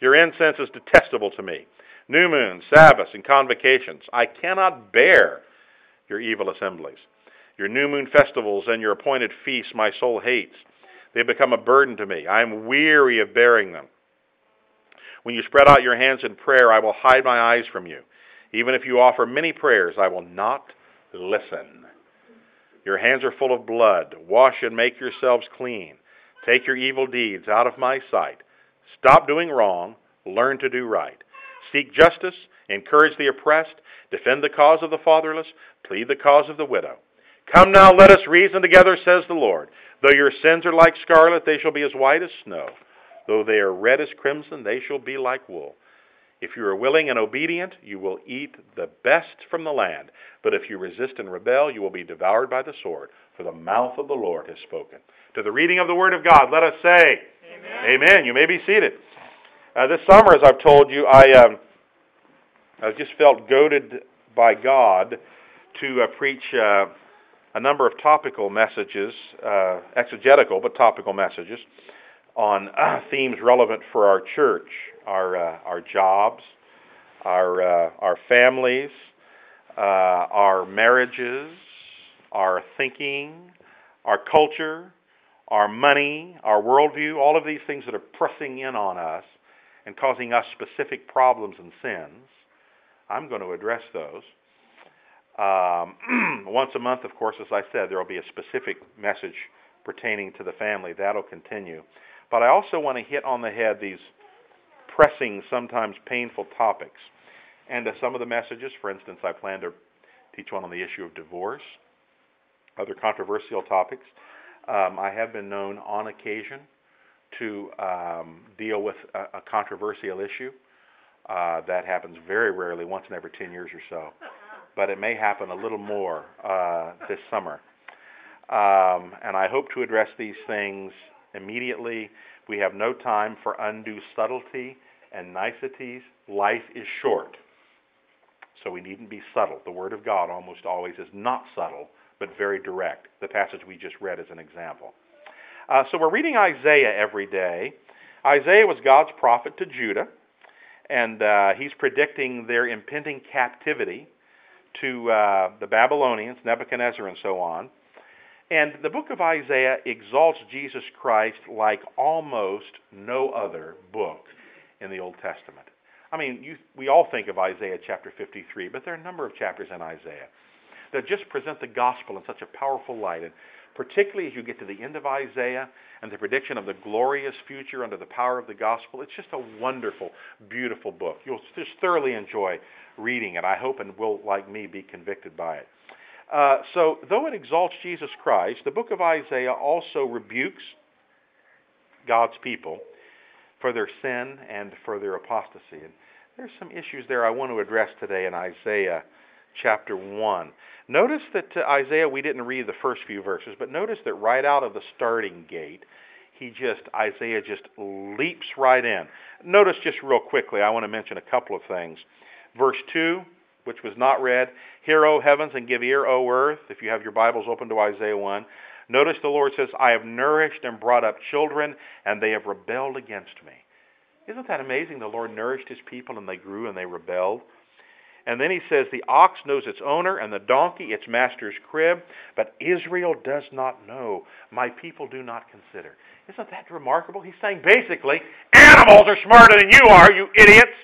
Your incense is detestable to me. New moons, Sabbaths, and convocations. I cannot bear your evil assemblies. Your new moon festivals and your appointed feasts my soul hates. They become a burden to me. I am weary of bearing them. When you spread out your hands in prayer, I will hide my eyes from you. Even if you offer many prayers, I will not listen. Your hands are full of blood. Wash and make yourselves clean. Take your evil deeds out of my sight. Stop doing wrong. Learn to do right. Seek justice. Encourage the oppressed. Defend the cause of the fatherless. Plead the cause of the widow. Come now, let us reason together, says the Lord. Though your sins are like scarlet, they shall be as white as snow. Though they are red as crimson, they shall be like wool. If you are willing and obedient, you will eat the best from the land. But if you resist and rebel, you will be devoured by the sword, for the mouth of the Lord has spoken. To the reading of the Word of God, let us say, Amen. Amen. You may be seated. Uh, this summer, as I've told you, I, um, I just felt goaded by God to uh, preach uh, a number of topical messages, uh, exegetical but topical messages, on uh, themes relevant for our church, our uh, our jobs, our uh, our families, uh, our marriages, our thinking, our culture, our money, our worldview, all of these things that are pressing in on us and causing us specific problems and sins. I'm going to address those. Um, once a month, of course, as I said, there will be a specific message pertaining to the family. That'll continue. But I also want to hit on the head these pressing, sometimes painful topics. And uh, some of the messages, for instance, I plan to teach one on the issue of divorce, other controversial topics. Um, I have been known on occasion to um, deal with a, a controversial issue. Uh, that happens very rarely, once in every 10 years or so. But it may happen a little more uh, this summer. Um, and I hope to address these things immediately. We have no time for undue subtlety and niceties. Life is short. So we needn't be subtle. The Word of God almost always is not subtle, but very direct. The passage we just read is an example. Uh, so we're reading Isaiah every day. Isaiah was God's prophet to Judah, and uh, he's predicting their impending captivity to uh, the Babylonians, Nebuchadnezzar, and so on. And the book of Isaiah exalts Jesus Christ like almost no other book in the Old Testament. I mean, you, we all think of Isaiah chapter 53, but there are a number of chapters in Isaiah that just present the gospel in such a powerful light. And particularly as you get to the end of Isaiah and the prediction of the glorious future under the power of the gospel, it's just a wonderful, beautiful book. You'll just thoroughly enjoy reading it, I hope, and will, like me, be convicted by it. Uh, so, though it exalts Jesus Christ, the book of Isaiah also rebukes God's people for their sin and for their apostasy. And there's some issues there I want to address today in Isaiah chapter 1. Notice that Isaiah, we didn't read the first few verses, but notice that right out of the starting gate, he just, Isaiah just leaps right in. Notice just real quickly, I want to mention a couple of things. Verse 2 which was not read. Hear, O heavens, and give ear, O earth, if you have your Bibles open to Isaiah 1. Notice the Lord says, I have nourished and brought up children, and they have rebelled against me. Isn't that amazing? The Lord nourished his people, and they grew and they rebelled. And then he says, The ox knows its owner, and the donkey its master's crib, but Israel does not know. My people do not consider. Isn't that remarkable? He's saying basically, animals are smarter than you are, you idiots.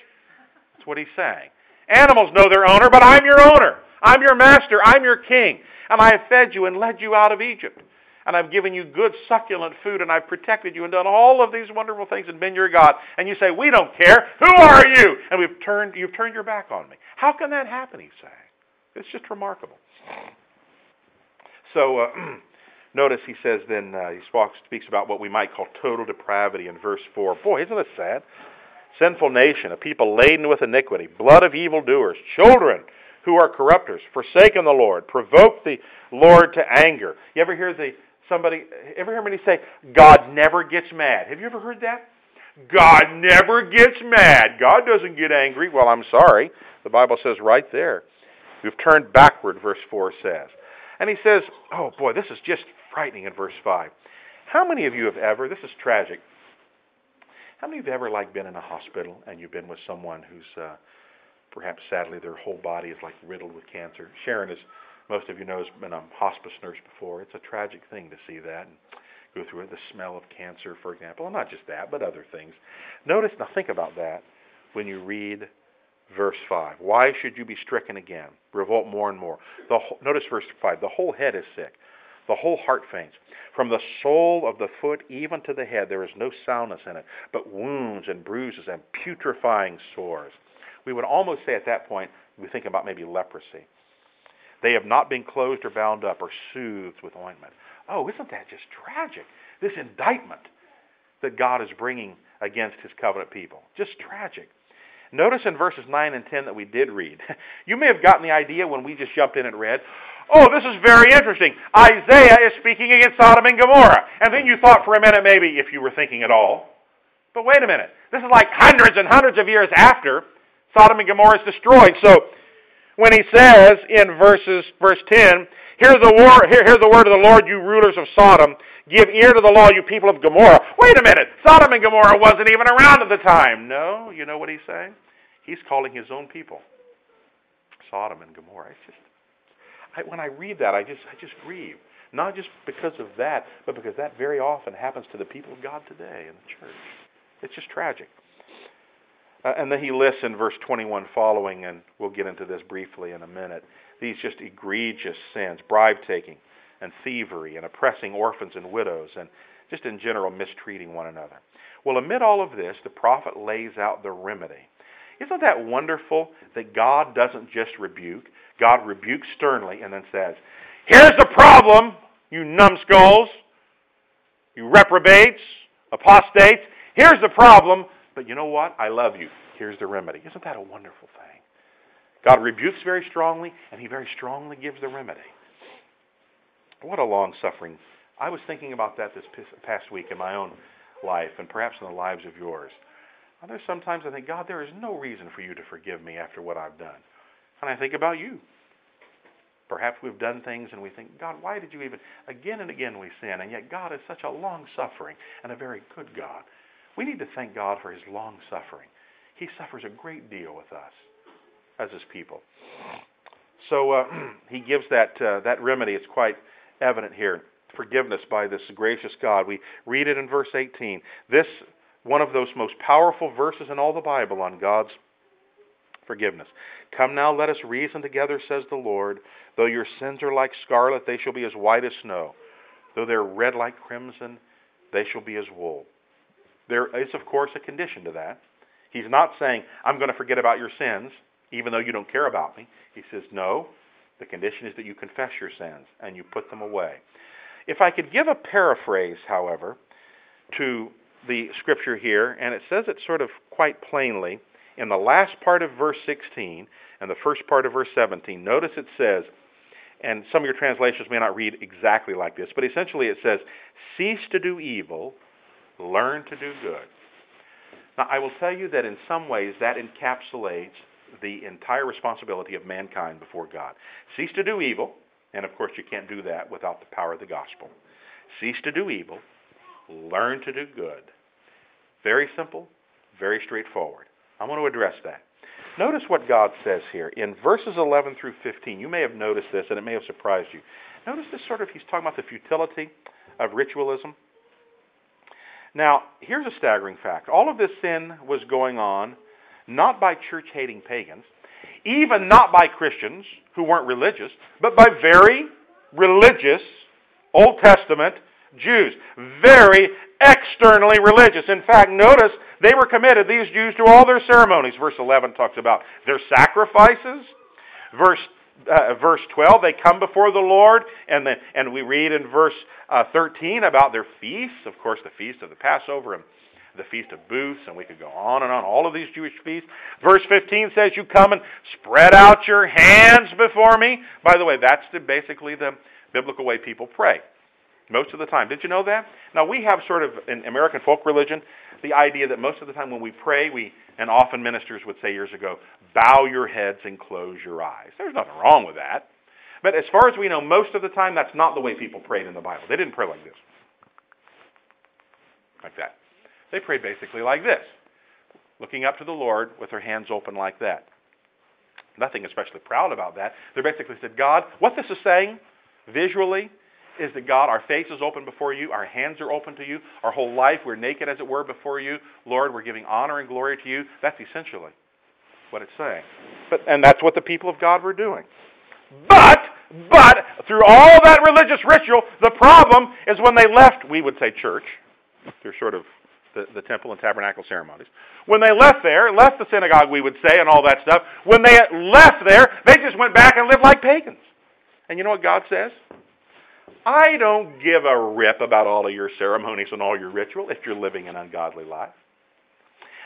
That's what he's saying. Animals know their owner, but I'm your owner. I'm your master. I'm your king. And I have fed you and led you out of Egypt. And I've given you good, succulent food, and I've protected you and done all of these wonderful things and been your God. And you say, We don't care. Who are you? And we've turned, you've turned your back on me. How can that happen, he's saying? It's just remarkable. So, uh, notice he says then, uh, he speaks about what we might call total depravity in verse 4. Boy, isn't it sad? sinful nation, a people laden with iniquity, blood of evildoers, children who are corrupters, forsaken the Lord, provoke the Lord to anger. You ever hear the somebody ever hear anybody say, God never gets mad? Have you ever heard that? God never gets mad. God doesn't get angry. Well, I'm sorry. The Bible says right there. We've turned backward, verse 4 says. And he says, oh boy, this is just frightening in verse 5. How many of you have ever, this is tragic, How many of you have ever like been in a hospital and you've been with someone who's uh, perhaps sadly their whole body is like riddled with cancer? Sharon, as most of you know, has been a hospice nurse before. It's a tragic thing to see that and go through it. The smell of cancer, for example, and not just that, but other things. Notice now, think about that when you read verse 5. Why should you be stricken again? Revolt more and more. The, notice verse 5. The whole head is sick. The whole heart faints. From the sole of the foot even to the head, there is no soundness in it, but wounds and bruises and putrefying sores. We would almost say at that point, we think about maybe leprosy. They have not been closed or bound up or soothed with ointment. Oh, isn't that just tragic? This indictment that God is bringing against his covenant people. Just tragic. Notice in verses 9 and 10 that we did read. You may have gotten the idea when we just jumped in and read, oh, this is very interesting. Isaiah is speaking against Sodom and Gomorrah. And then you thought for a minute, maybe, if you were thinking at all, but wait a minute. This is like hundreds and hundreds of years after Sodom and Gomorrah is destroyed. So when he says in verses, verse 10, Hear the, war, hear, hear the word of the Lord, you rulers of Sodom. Give ear to the law, you people of Gomorrah. Wait a minute. Sodom and Gomorrah wasn't even around at the time. No, you know what he's saying? He's calling his own people Sodom and Gomorrah. It's just, I, when I read that, I just, I just grieve. Not just because of that, but because that very often happens to the people of God today in the church. It's just tragic. Uh, and then he lists in verse 21 following, and we'll get into this briefly in a minute, these just egregious sins, bribe taking and thievery and oppressing orphans and widows and just in general mistreating one another. Well, amid all of this, the prophet lays out the remedy. Isn't that wonderful that God doesn't just rebuke? God rebukes sternly and then says, Here's the problem, you numbskulls, you reprobates, apostates. Here's the problem, but you know what? I love you. Here's the remedy. Isn't that a wonderful thing? God rebukes very strongly, and he very strongly gives the remedy. What a long suffering. I was thinking about that this past week in my own life, and perhaps in the lives of yours. There's sometimes I think, God, there is no reason for you to forgive me after what I've done. And I think about you. Perhaps we've done things and we think, God, why did you even? Again and again we sin, and yet God is such a long suffering and a very good God. We need to thank God for his long suffering. He suffers a great deal with us as his people. So uh, he gives that, uh, that remedy. It's quite evident here. Forgiveness by this gracious God. We read it in verse 18. This, one of those most powerful verses in all the Bible on God's forgiveness. Come now, let us reason together, says the Lord. Though your sins are like scarlet, they shall be as white as snow. Though they're red like crimson, they shall be as wool. There is, of course, a condition to that. He's not saying, I'm going to forget about your sins, even though you don't care about me. He says, No, the condition is that you confess your sins and you put them away. If I could give a paraphrase, however, to the scripture here, and it says it sort of quite plainly in the last part of verse 16 and the first part of verse 17. Notice it says, and some of your translations may not read exactly like this, but essentially it says, Cease to do evil, learn to do good. Now, I will tell you that in some ways that encapsulates the entire responsibility of mankind before God. Cease to do evil, and of course you can't do that without the power of the gospel. Cease to do evil, learn to do good. Very simple, very straightforward. I want to address that. Notice what God says here in verses 11 through 15. You may have noticed this, and it may have surprised you. Notice this sort of, he's talking about the futility of ritualism. Now, here's a staggering fact. All of this sin was going on not by church hating pagans, even not by Christians who weren't religious, but by very religious Old Testament Jews. Very externally religious. In fact, notice they were committed, these Jews, to all their ceremonies. Verse 11 talks about their sacrifices. Verse uh, verse 12, they come before the Lord, and, the, and we read in verse uh, 13 about their feasts. Of course, the feast of the Passover and the Feast of Booths, and we could go on and on, all of these Jewish feasts. Verse 15 says, You come and spread out your hands before me. By the way, that's the, basically the biblical way people pray. Most of the time. Did you know that? Now, we have sort of, in American folk religion, the idea that most of the time when we pray, we, and often ministers would say years ago, bow your heads and close your eyes. There's nothing wrong with that. But as far as we know, most of the time, that's not the way people prayed in the Bible. They didn't pray like this. Like that. They prayed basically like this, looking up to the Lord with their hands open like that. Nothing especially proud about that. They basically said, God, what this is saying visually is that God, our face is open before you, our hands are open to you, our whole life, we're naked as it were before you. Lord, we're giving honor and glory to you. That's essentially what it's saying. But and that's what the people of God were doing. But but through all that religious ritual, the problem is when they left, we would say church, through sort of the, the temple and tabernacle ceremonies. When they left there, left the synagogue, we would say, and all that stuff, when they left there, they just went back and lived like pagans. And you know what God says? I don't give a rip about all of your ceremonies and all your ritual if you're living an ungodly life.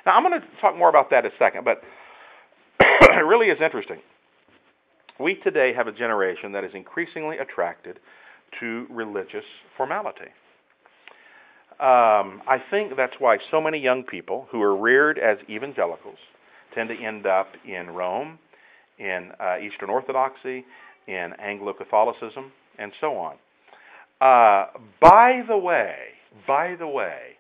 Now, I'm going to talk more about that in a second, but it really is interesting. We today have a generation that is increasingly attracted to religious formality. Um, I think that's why so many young people who are reared as evangelicals tend to end up in Rome, in uh, Eastern Orthodoxy, in Anglo Catholicism, and so on. Uh, by the way, by the way,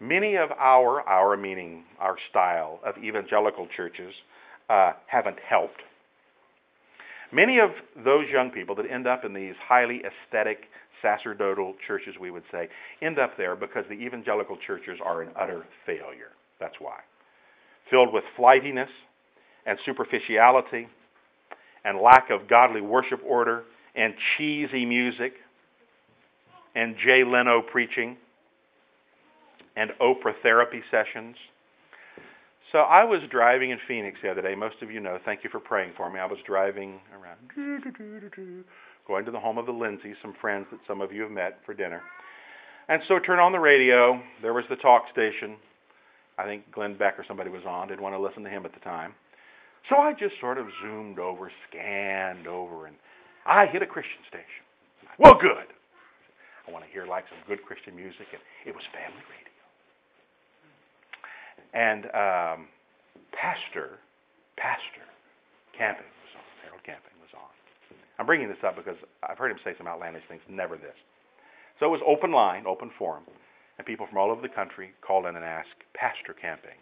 many of our, our meaning our style of evangelical churches, uh, haven't helped. Many of those young people that end up in these highly aesthetic sacerdotal churches, we would say, end up there because the evangelical churches are an utter failure. That's why. Filled with flightiness and superficiality and lack of godly worship order and cheesy music and Jay Leno preaching and Oprah therapy sessions. So I was driving in Phoenix the other day. Most of you know. Thank you for praying for me. I was driving around, going to the home of the Lindsays, some friends that some of you have met for dinner. And so turn on the radio. There was the talk station. I think Glenn Beck or somebody was on. Didn't want to listen to him at the time. So I just sort of zoomed over, scanned over, and I hit a Christian station. Well, good. I want to hear like some good Christian music, and it was family radio. And um, Pastor, Pastor Camping was on. Harold Camping was on. I'm bringing this up because I've heard him say some outlandish things. Never this. So it was open line, open forum, and people from all over the country called in and asked Pastor Camping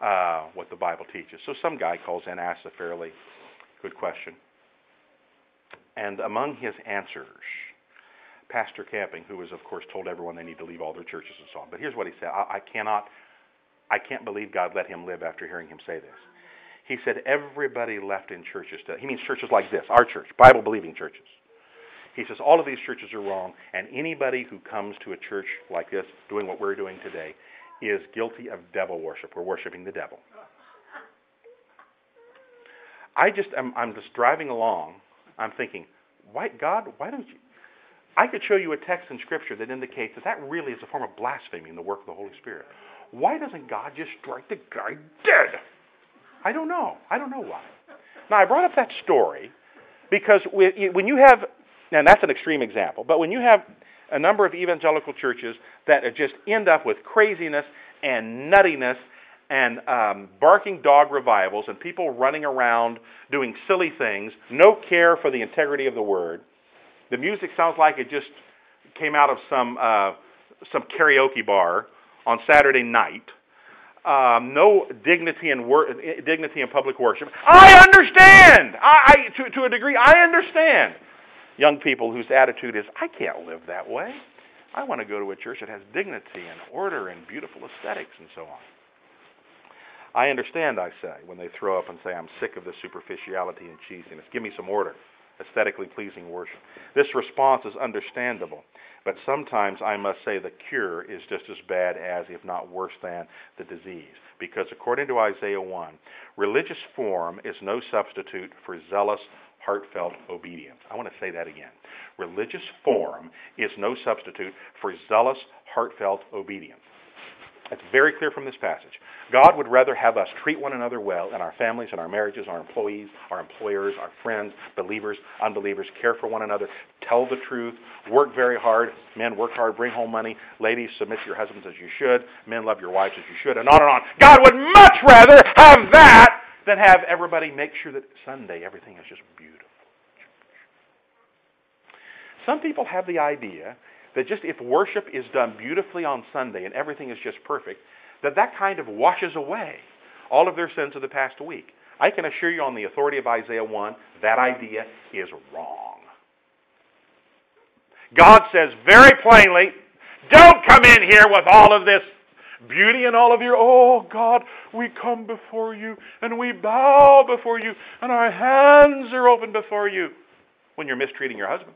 uh, what the Bible teaches. So some guy calls in, and asks a fairly good question. And among his answers, Pastor Camping, who was, of course, told everyone they need to leave all their churches and so on. But here's what he said I, I cannot, I can't believe God let him live after hearing him say this. He said, everybody left in churches. To, he means churches like this, our church, Bible believing churches. He says, all of these churches are wrong, and anybody who comes to a church like this, doing what we're doing today, is guilty of devil worship. We're worshiping the devil. I just, I'm, I'm just driving along. I'm thinking, why, God, why don't you? I could show you a text in Scripture that indicates that that really is a form of blaspheming the work of the Holy Spirit. Why doesn't God just strike the guy dead? I don't know. I don't know why. Now, I brought up that story because when you have, and that's an extreme example, but when you have a number of evangelical churches that just end up with craziness and nuttiness and um, barking dog revivals and people running around doing silly things, no care for the integrity of the word. The music sounds like it just came out of some uh, some karaoke bar on Saturday night. Um, no dignity in wor- dignity in public worship. I understand. I, I to, to a degree, I understand young people whose attitude is, I can't live that way. I want to go to a church that has dignity and order and beautiful aesthetics and so on. I understand, I say, when they throw up and say, I'm sick of the superficiality and cheesiness. Give me some order, aesthetically pleasing worship. This response is understandable, but sometimes I must say the cure is just as bad as, if not worse than, the disease. Because according to Isaiah 1, religious form is no substitute for zealous, heartfelt obedience. I want to say that again. Religious form is no substitute for zealous, heartfelt obedience. That's very clear from this passage. God would rather have us treat one another well in our families and our marriages, our employees, our employers, our friends, believers, unbelievers, care for one another, tell the truth, work very hard. Men, work hard, bring home money. Ladies, submit to your husbands as you should. Men, love your wives as you should, and on and on. God would much rather have that than have everybody make sure that Sunday everything is just beautiful. Some people have the idea that just if worship is done beautifully on Sunday and everything is just perfect, that that kind of washes away all of their sins of the past week. I can assure you on the authority of Isaiah 1, that idea is wrong. God says very plainly, don't come in here with all of this beauty and all of your, oh God, we come before you and we bow before you and our hands are open before you. When you're mistreating your husband,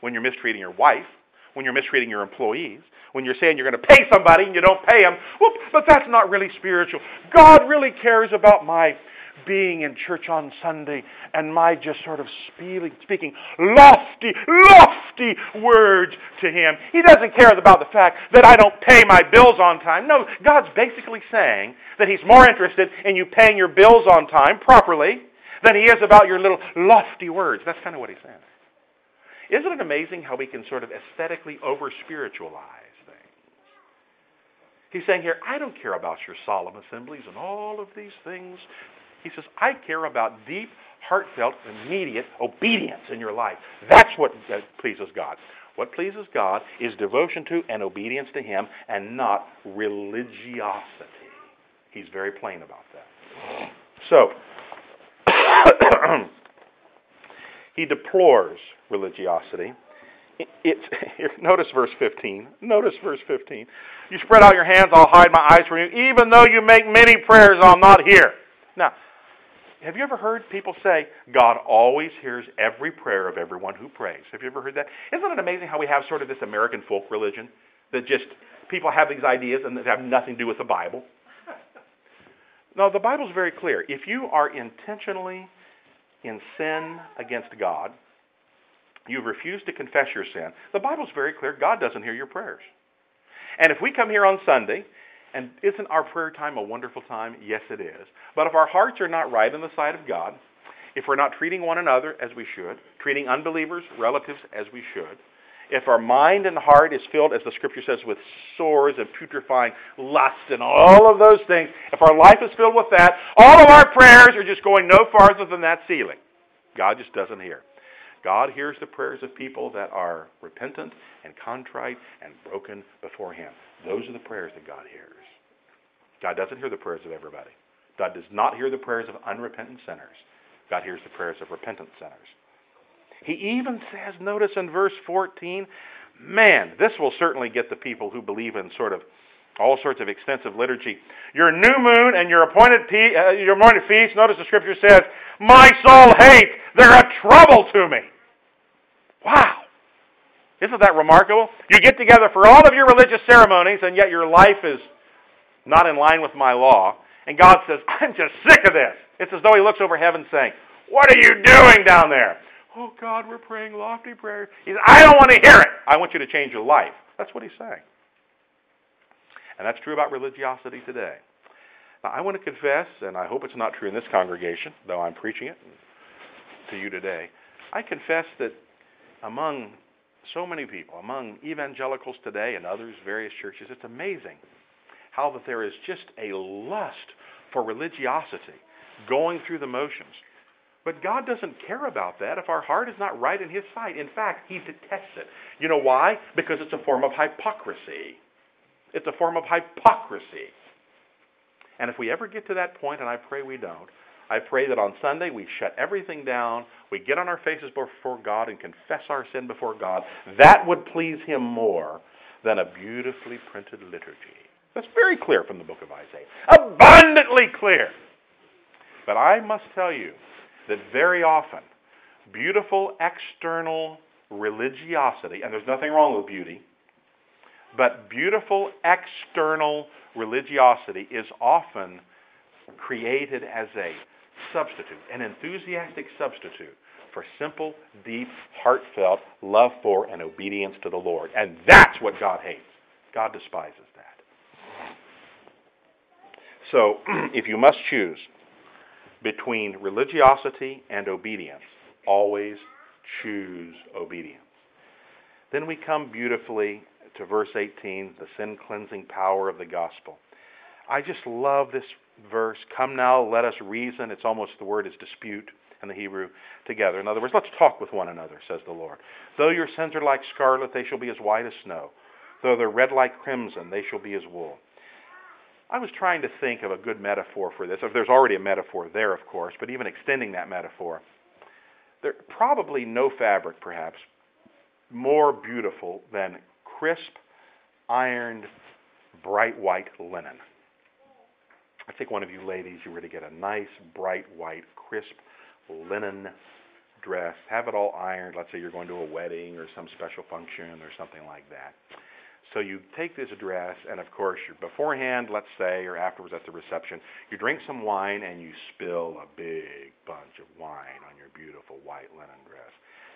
when you're mistreating your wife, when you're mistreating your employees, when you're saying you're going to pay somebody and you don't pay them, well, but that's not really spiritual. God really cares about my being in church on Sunday and my just sort of speaking, speaking lofty, lofty words to Him. He doesn't care about the fact that I don't pay my bills on time. No, God's basically saying that He's more interested in you paying your bills on time properly than He is about your little lofty words. That's kind of what He's saying. Isn't it amazing how we can sort of aesthetically over spiritualize things? He's saying here, I don't care about your solemn assemblies and all of these things. He says, I care about deep, heartfelt, immediate obedience in your life. That's what uh, pleases God. What pleases God is devotion to and obedience to Him and not religiosity. He's very plain about that. So, he deplores religiosity. It, it, notice verse 15. Notice verse 15. You spread out your hands, I'll hide my eyes from you. Even though you make many prayers, I'll not hear. Now, have you ever heard people say, God always hears every prayer of everyone who prays? Have you ever heard that? Isn't it amazing how we have sort of this American folk religion that just people have these ideas and that have nothing to do with the Bible? No, the Bible's very clear. If you are intentionally in sin against God, you've refused to confess your sin, the Bible's very clear. God doesn't hear your prayers. And if we come here on Sunday, and isn't our prayer time a wonderful time? Yes, it is. But if our hearts are not right in the sight of God, if we're not treating one another as we should, treating unbelievers, relatives as we should, if our mind and heart is filled, as the scripture says, with sores and putrefying lust and all of those things, if our life is filled with that, all of our prayers are just going no farther than that ceiling. God just doesn't hear. God hears the prayers of people that are repentant and contrite and broken before Him. Those are the prayers that God hears. God doesn't hear the prayers of everybody. God does not hear the prayers of unrepentant sinners. God hears the prayers of repentant sinners. He even says, notice in verse 14, man, this will certainly get the people who believe in sort of all sorts of extensive liturgy. Your new moon and your appointed, pe- uh, your morning feast, notice the scripture says, my soul hates, they're a trouble to me. Wow. Isn't that remarkable? You get together for all of your religious ceremonies, and yet your life is not in line with my law. And God says, I'm just sick of this. It's as though He looks over heaven saying, What are you doing down there? Oh, God, we're praying lofty prayers. He says, I don't want to hear it. I want you to change your life. That's what He's saying. And that's true about religiosity today. Now, I want to confess, and I hope it's not true in this congregation, though I'm preaching it to you today. I confess that among so many people, among evangelicals today and others, various churches, it's amazing how that there is just a lust for religiosity going through the motions. But God doesn't care about that if our heart is not right in His sight. In fact, He detests it. You know why? Because it's a form of hypocrisy. It's a form of hypocrisy. And if we ever get to that point, and I pray we don't, I pray that on Sunday we shut everything down, we get on our faces before God and confess our sin before God. That would please Him more than a beautifully printed liturgy. That's very clear from the book of Isaiah. Abundantly clear. But I must tell you that very often, beautiful external religiosity, and there's nothing wrong with beauty, but beautiful external religiosity is often created as a substitute, an enthusiastic substitute for simple, deep, heartfelt love for and obedience to the Lord. And that's what God hates. God despises that. so, if you must choose between religiosity and obedience, always choose obedience. Then we come beautifully to verse 18, the sin cleansing power of the gospel. I just love this verse. Come now, let us reason. It's almost the word is dispute. in the Hebrew together. In other words, let's talk with one another, says the Lord. Though your sins are like scarlet, they shall be as white as snow. Though they're red like crimson, they shall be as wool. I was trying to think of a good metaphor for this. There's already a metaphor there, of course, but even extending that metaphor. There probably no fabric, perhaps, more beautiful than crisp, ironed, bright white linen. I think one of you ladies, you were to get a nice, bright white, crisp linen dress, have it all ironed. Let's say you're going to a wedding or some special function or something like that. So you take this dress, and of course, you're beforehand, let's say, or afterwards at the reception, you drink some wine and you spill a big bunch of wine on your beautiful white linen dress.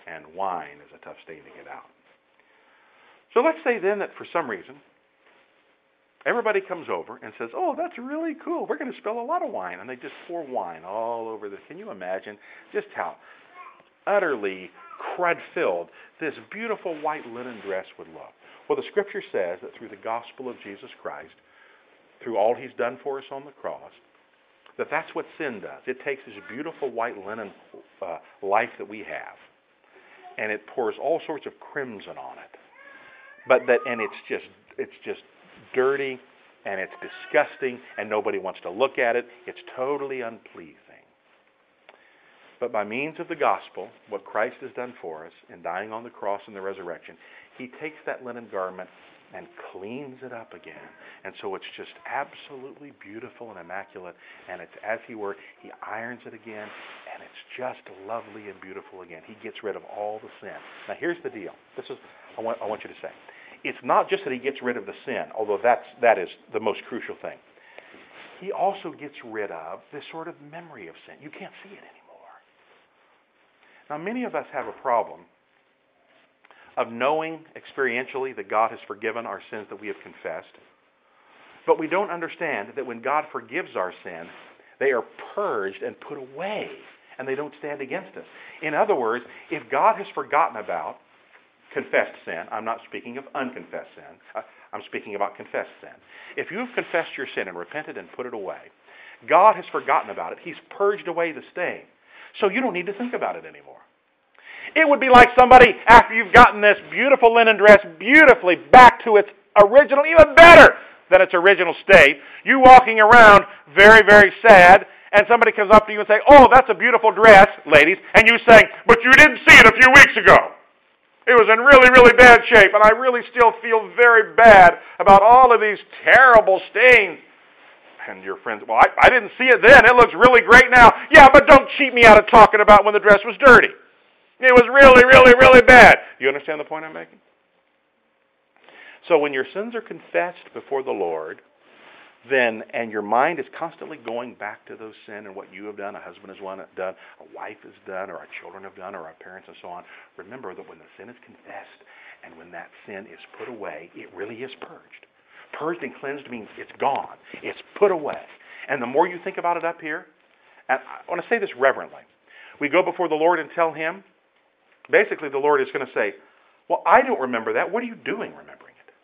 And wine is a tough stain to get out. So let's say then that for some reason Everybody comes over and says, "Oh, that's really cool. We're going to spill a lot of wine," and they just pour wine all over this. Can you imagine just how utterly crud-filled this beautiful white linen dress would look? Well, the Scripture says that through the gospel of Jesus Christ, through all He's done for us on the cross, that that's what sin does. It takes this beautiful white linen uh, life that we have, and it pours all sorts of crimson on it. But that, and it's just, it's just dirty and it's disgusting and nobody wants to look at it. It's totally unpleasing. But by means of the gospel, what Christ has done for us in dying on the cross and the resurrection, he takes that linen garment and cleans it up again. And so it's just absolutely beautiful and immaculate. And it's as he were, he irons it again, and it's just lovely and beautiful again. He gets rid of all the sin. Now here's the deal. This is I want, I want you to say it's not just that he gets rid of the sin, although that's, that is the most crucial thing. He also gets rid of this sort of memory of sin. You can't see it anymore. Now, many of us have a problem of knowing experientially that God has forgiven our sins that we have confessed, but we don't understand that when God forgives our sin, they are purged and put away, and they don't stand against us. In other words, if God has forgotten about confessed sin. I'm not speaking of unconfessed sin. Uh, I'm speaking about confessed sin. If you have confessed your sin and repented and put it away, God has forgotten about it. He's purged away the stain. So you don't need to think about it anymore. It would be like somebody, after you've gotten this beautiful linen dress beautifully back to its original, even better than its original state, you walking around very, very sad, and somebody comes up to you and say, Oh, that's a beautiful dress, ladies, and you say, But you didn't see it a few weeks ago. It was in really, really bad shape, and I really still feel very bad about all of these terrible stains. And your friends, well, I, I didn't see it then. It looks really great now. Yeah, but don't cheat me out of talking about when the dress was dirty. It was really, really, really bad. You understand the point I'm making? So when your sins are confessed before the Lord, then and your mind is constantly going back to those sin and what you have done, a husband has done, a wife has done, or our children have done, or our parents and so on. Remember that when the sin is confessed and when that sin is put away, it really is purged. Purged and cleansed means it's gone. It's put away. And the more you think about it up here, and I want to say this reverently. We go before the Lord and tell him, basically the Lord is going to say, well, I don't remember that. What are you doing remembering? It?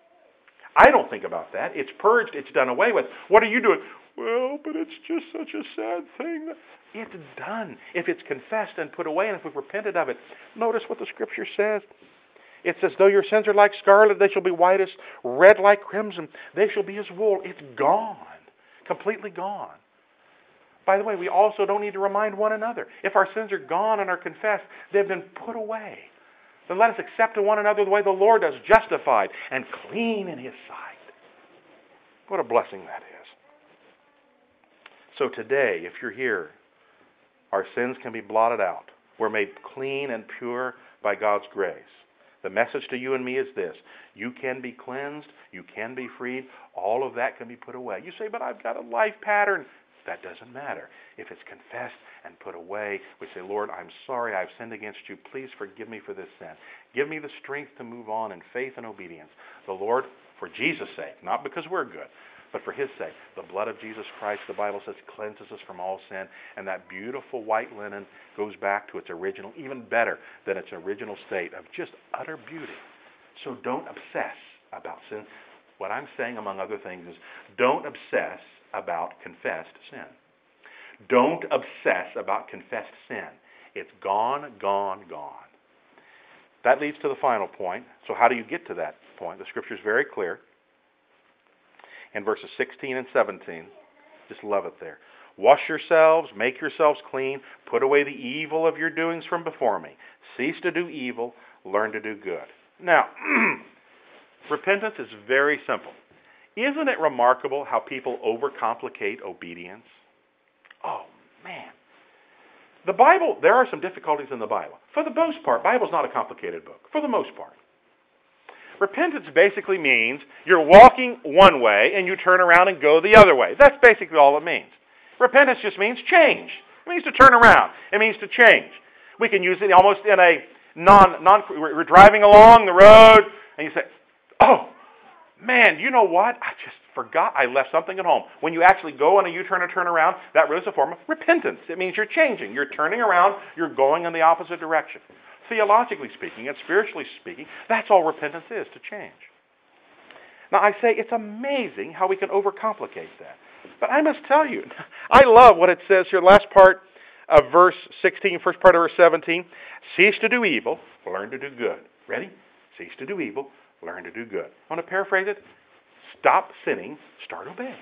I don't think about that. It's purged, it's done away with. What are you doing? Well, but it's just such a sad thing. It's done. If it's confessed and put away, and if we've repented of it, notice what the Scripture says. It says, Though your sins are like scarlet, they shall be white as red like crimson. They shall be as wool. It's gone, completely gone. By the way, we also don't need to remind one another. If our sins are gone and are confessed, they've been put away. Then let us accept one another the way the Lord does, justified and clean in His sight. What a blessing that is. So today, if you're here, our sins can be blotted out. We're made clean and pure by God's grace. The message to you and me is this you can be cleansed, you can be freed, all of that can be put away. You say, but I've got a life pattern. That doesn't matter. If it's confessed and put away, we say, Lord, I'm sorry I've sinned against you. Please forgive me for this sin. Give me the strength to move on in faith and obedience. The Lord, for Jesus' sake, not because we're good, but for his sake, the blood of Jesus Christ, the Bible says, cleanses us from all sin. And that beautiful white linen goes back to its original, even better than its original state of just utter beauty. So don't obsess about sin. What I'm saying, among other things, is don't obsess about confessed sin. Don't obsess about confessed sin. It's gone, gone, gone. That leads to the final point. So, how do you get to that point? The scripture is very clear. In verses 16 and 17, just love it there. Wash yourselves, make yourselves clean, put away the evil of your doings from before me. Cease to do evil, learn to do good. Now, repentance is very simple. Isn't it remarkable how people overcomplicate obedience? Oh, man. The Bible, there are some difficulties in the Bible. For the most part, Bible's not a complicated book. For the most part. Repentance basically means you're walking one way and you turn around and go the other way. That's basically all it means. Repentance just means change. It means to turn around. It means to change. We can use it almost in a non, non we're driving along the road and you say, oh, man, you know what? I just forgot I left something at home. When you actually go on a U-turn or turn around, that really is a form of repentance. It means you're changing. You're turning around. You're going in the opposite direction. Theologically speaking and spiritually speaking, that's all repentance is, to change. Now, I say it's amazing how we can overcomplicate that. But I must tell you, I love what it says here, last part of verse 16, first part of verse 17. Cease to do evil, learn to do good. Ready? Cease to do evil, learn to do good. I want to paraphrase it. Stop sinning, start obeying.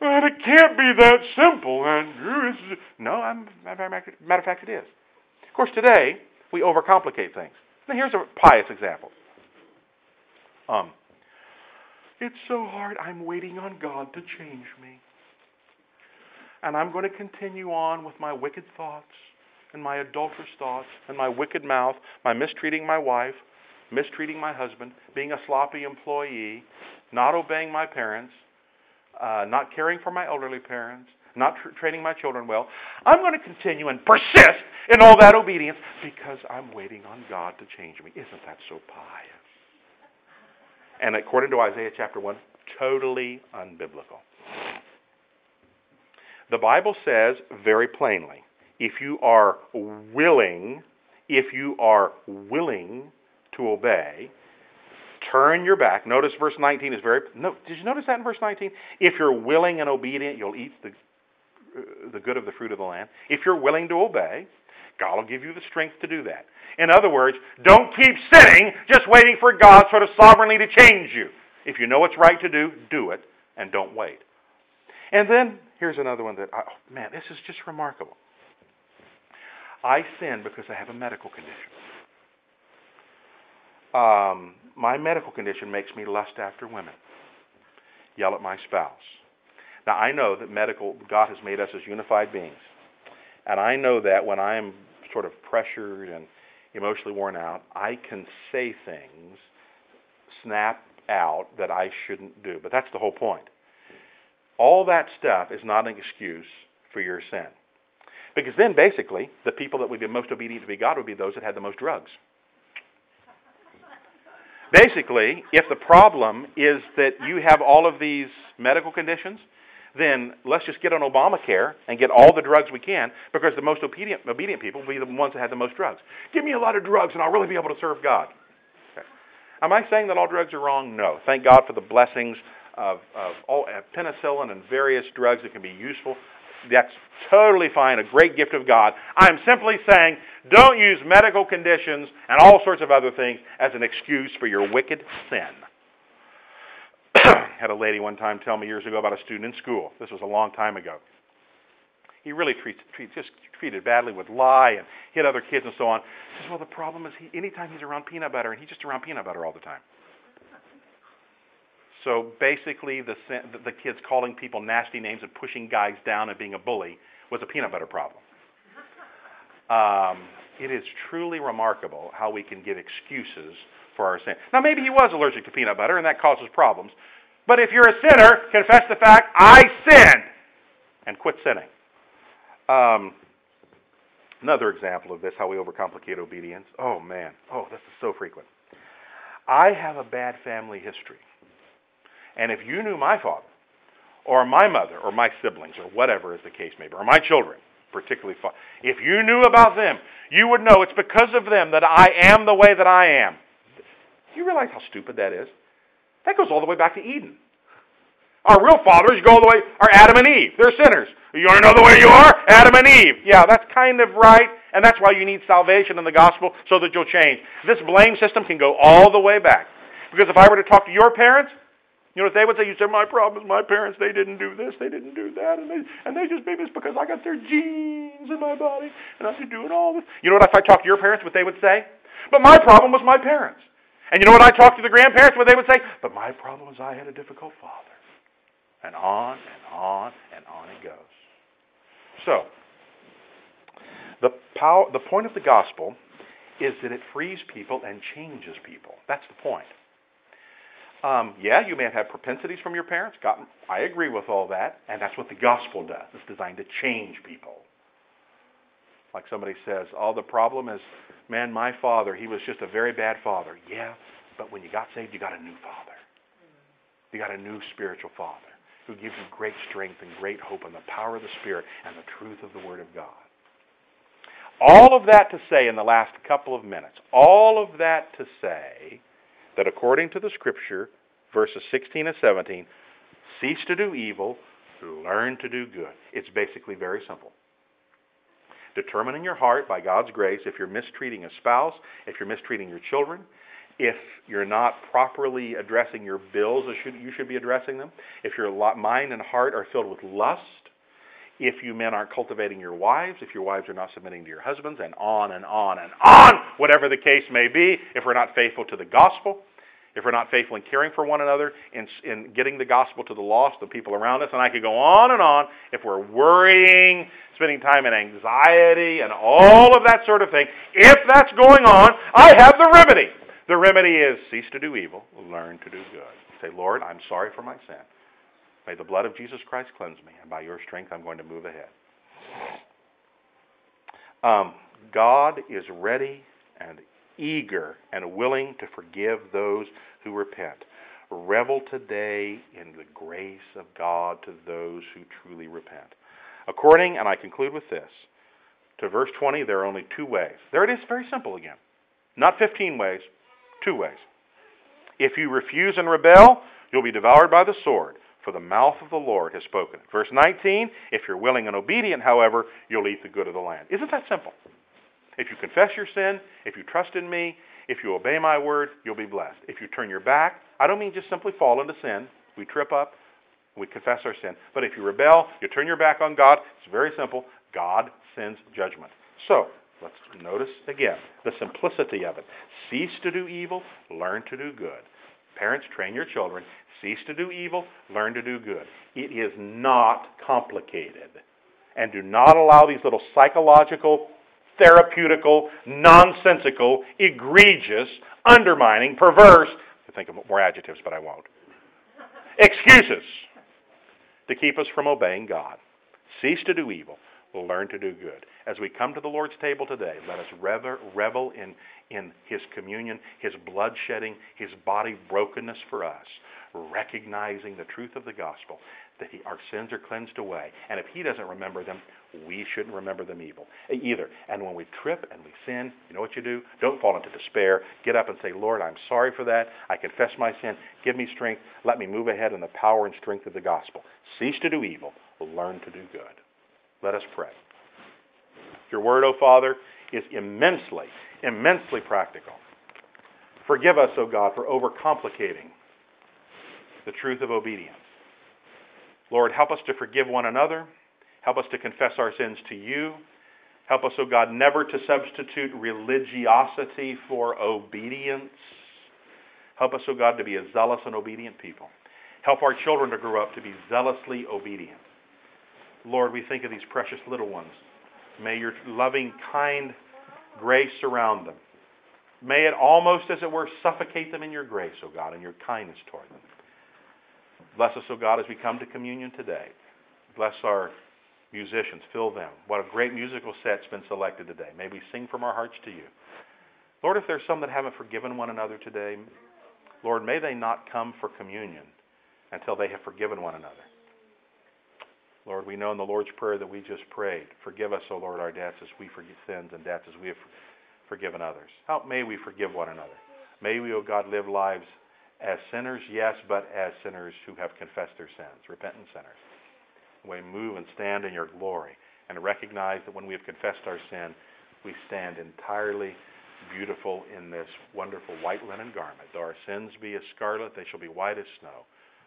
Well, it can't be that simple, Andrew. No, I'm, matter of fact, it is. Of course, today we overcomplicate things. Now, here's a pious example. Um, it's so hard. I'm waiting on God to change me. And I'm going to continue on with my wicked thoughts and my adulterous thoughts and my wicked mouth, my mistreating my wife, mistreating my husband, being a sloppy employee, not obeying my parents, uh, not caring for my elderly parents, not tr- training my children well. I'm going to continue and persist in all that obedience because I'm waiting on God to change me. Isn't that so pious? And according to Isaiah chapter 1, totally unbiblical. The Bible says very plainly if you are willing, if you are willing to obey, turn your back. Notice verse 19 is very. No, did you notice that in verse 19? If you're willing and obedient, you'll eat the, uh, the good of the fruit of the land. If you're willing to obey, God will give you the strength to do that. In other words, don't keep sitting just waiting for God sort of sovereignly to change you. If you know what's right to do, do it and don't wait. And then here's another one that, I, oh, man, this is just remarkable. I sin because I have a medical condition. Um, my medical condition makes me lust after women, yell at my spouse. Now, I know that medical, God has made us as unified beings. And I know that when I'm sort of pressured and emotionally worn out, I can say things, snap out that I shouldn't do. But that's the whole point. All that stuff is not an excuse for your sin. Because then basically, the people that would be most obedient to be God would be those that had the most drugs. Basically, if the problem is that you have all of these medical conditions, then let's just get on Obamacare and get all the drugs we can because the most obedient, obedient people will be the ones that have the most drugs. Give me a lot of drugs and I'll really be able to serve God. Okay. Am I saying that all drugs are wrong? No. Thank God for the blessings of, of all, uh, penicillin and various drugs that can be useful. That's totally fine, a great gift of God. I'm simply saying don't use medical conditions and all sorts of other things as an excuse for your wicked sin had a lady one time tell me years ago about a student in school. This was a long time ago. He really treats, treats just treated badly, would lie and hit other kids and so on. He says, well, the problem is he, anytime he's around peanut butter, and he's just around peanut butter all the time. So basically, the, the kids calling people nasty names and pushing guys down and being a bully was a peanut butter problem. Um, it is truly remarkable how we can give excuses for our sin. Now, maybe he was allergic to peanut butter, and that causes problems. But if you're a sinner, confess the fact, I sinned, and quit sinning. Um, another example of this, how we overcomplicate obedience. Oh, man. Oh, this is so frequent. I have a bad family history. And if you knew my father, or my mother, or my siblings, or whatever is the case may be, or my children, particularly, if you knew about them, you would know it's because of them that I am the way that I am. You realize how stupid that is? That goes all the way back to Eden. Our real fathers go all the way are Adam and Eve. They're sinners. You want to know the way you are? Adam and Eve. Yeah, that's kind of right. And that's why you need salvation in the gospel so that you'll change. This blame system can go all the way back. Because if I were to talk to your parents, you know what they would say? You say, my problem is my parents, they didn't do this, they didn't do that, and they, and they just made this because I got their genes in my body, and I'm doing all this. You know what, if I talk to your parents, what they would say? But my problem was my parents. And you know what I talk to the grandparents, what they would say? But my problem is I had a difficult father. And on and on and on it goes. So, the, power, the point of the gospel is that it frees people and changes people. That's the point. Um, yeah, you may have had propensities from your parents. God, I agree with all that, and that's what the gospel does. It's designed to change people. Like somebody says, "Oh, the problem is, man, my father, he was just a very bad father." Yeah, but when you got saved, you got a new father. You got a new spiritual father who gives you great strength and great hope and the power of the Spirit and the truth of the Word of God. All of that to say in the last couple of minutes, all of that to say that according to the Scripture, verses 16 and 17, cease to do evil, learn to do good. It's basically very simple. Determine in your heart, by God's grace, if you're mistreating a spouse, if you're mistreating your children, if you're not properly addressing your bills as you should be addressing them, if your mind and heart are filled with lust, if you men aren't cultivating your wives, if your wives are not submitting to your husbands, and on and on and on, whatever the case may be, if we're not faithful to the gospel, if we're not faithful in caring for one another, in, in getting the gospel to the lost, the people around us, and I could go on and on, if we're worrying, spending time in anxiety, and all of that sort of thing, if that's going on, I have the remedy. The remedy is cease to do evil, learn to do good. Say, Lord, I'm sorry for my sin. May the blood of Jesus Christ cleanse me, and by your strength I'm going to move ahead. Um, God is ready and eager and willing to forgive those who repent. Revel today in the grace of God to those who truly repent. According, and I conclude with this, to verse 20, there are only two ways. There it is, very simple again. Not 15 ways, Two ways. If you refuse and rebel, you'll be devoured by the sword, for the mouth of the Lord has spoken. Verse 19, if you're willing and obedient, however, you'll eat the good of the land. Isn't that simple? If you confess your sin, if you trust in me, if you obey my word, you'll be blessed. If you turn your back, I don't mean just simply fall into sin. We trip up, we confess our sin. But if you rebel, you turn your back on God, it's very simple. God sends judgment. So, Let's notice again the simplicity of it. Cease to do evil, learn to do good. Parents, train your children. Cease to do evil, learn to do good. It is not complicated. And do not allow these little psychological, therapeutical, nonsensical, egregious, undermining, perverse, I think of more adjectives, but I won't, excuses to keep us from obeying God. Cease to do evil, will learn to do good. As we come to the Lord's table today, let us revel, revel in, in His communion, His blood shedding, His body brokenness for us, recognizing the truth of the gospel, that he, our sins are cleansed away. And if He doesn't remember them, we shouldn't remember them evil, either. And when we trip and we sin, you know what you do? Don't fall into despair. Get up and say, Lord, I'm sorry for that. I confess my sin. Give me strength. Let me move ahead in the power and strength of the gospel. Cease to do evil. Learn to do good. Let us pray. Your word, O oh Father, is immensely, immensely practical. Forgive us, O oh God, for overcomplicating the truth of obedience. Lord, help us to forgive one another. Help us to confess our sins to you. Help us, O oh God, never to substitute religiosity for obedience. Help us, O God, to be a zealous and obedient people. Help our children to grow up to be zealously obedient. Lord, we think of these precious little ones. May your loving, kind grace surround them. May it almost, as it were, suffocate them in your grace, O God, and your kindness toward them. Bless us, O God, as we come to communion today. Bless our musicians. Fill them. What a great musical set's been selected today. May we sing from our hearts to you. Lord, if there's some that haven't forgiven one another today, Lord, may they not come for communion until they have forgiven one another. Lord, we know in the Lord's Prayer that we just prayed, forgive us, O Lord, our debts as we forgive sins and debts as we have forgiven others. How may we forgive one another? May we, O God, live lives as sinners, yes, but as sinners who have confessed their sins, repentant sinners. we move and stand in your glory and recognize that when we have confessed our sin, we stand entirely beautiful in this wonderful white linen garment. Though our sins be as scarlet, they shall be white as snow.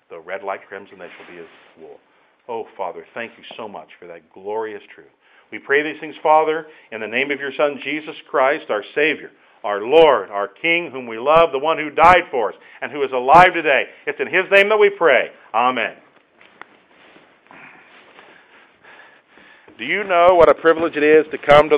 Though red like crimson, they shall be as wool. Oh, Father, thank you so much for that glorious truth. We pray these things, Father, in the name of your Son, Jesus Christ, our Savior, our Lord, our King, whom we love, the one who died for us and who is alive today. It's in his name that we pray. Amen. Do you know what a privilege it is to come to the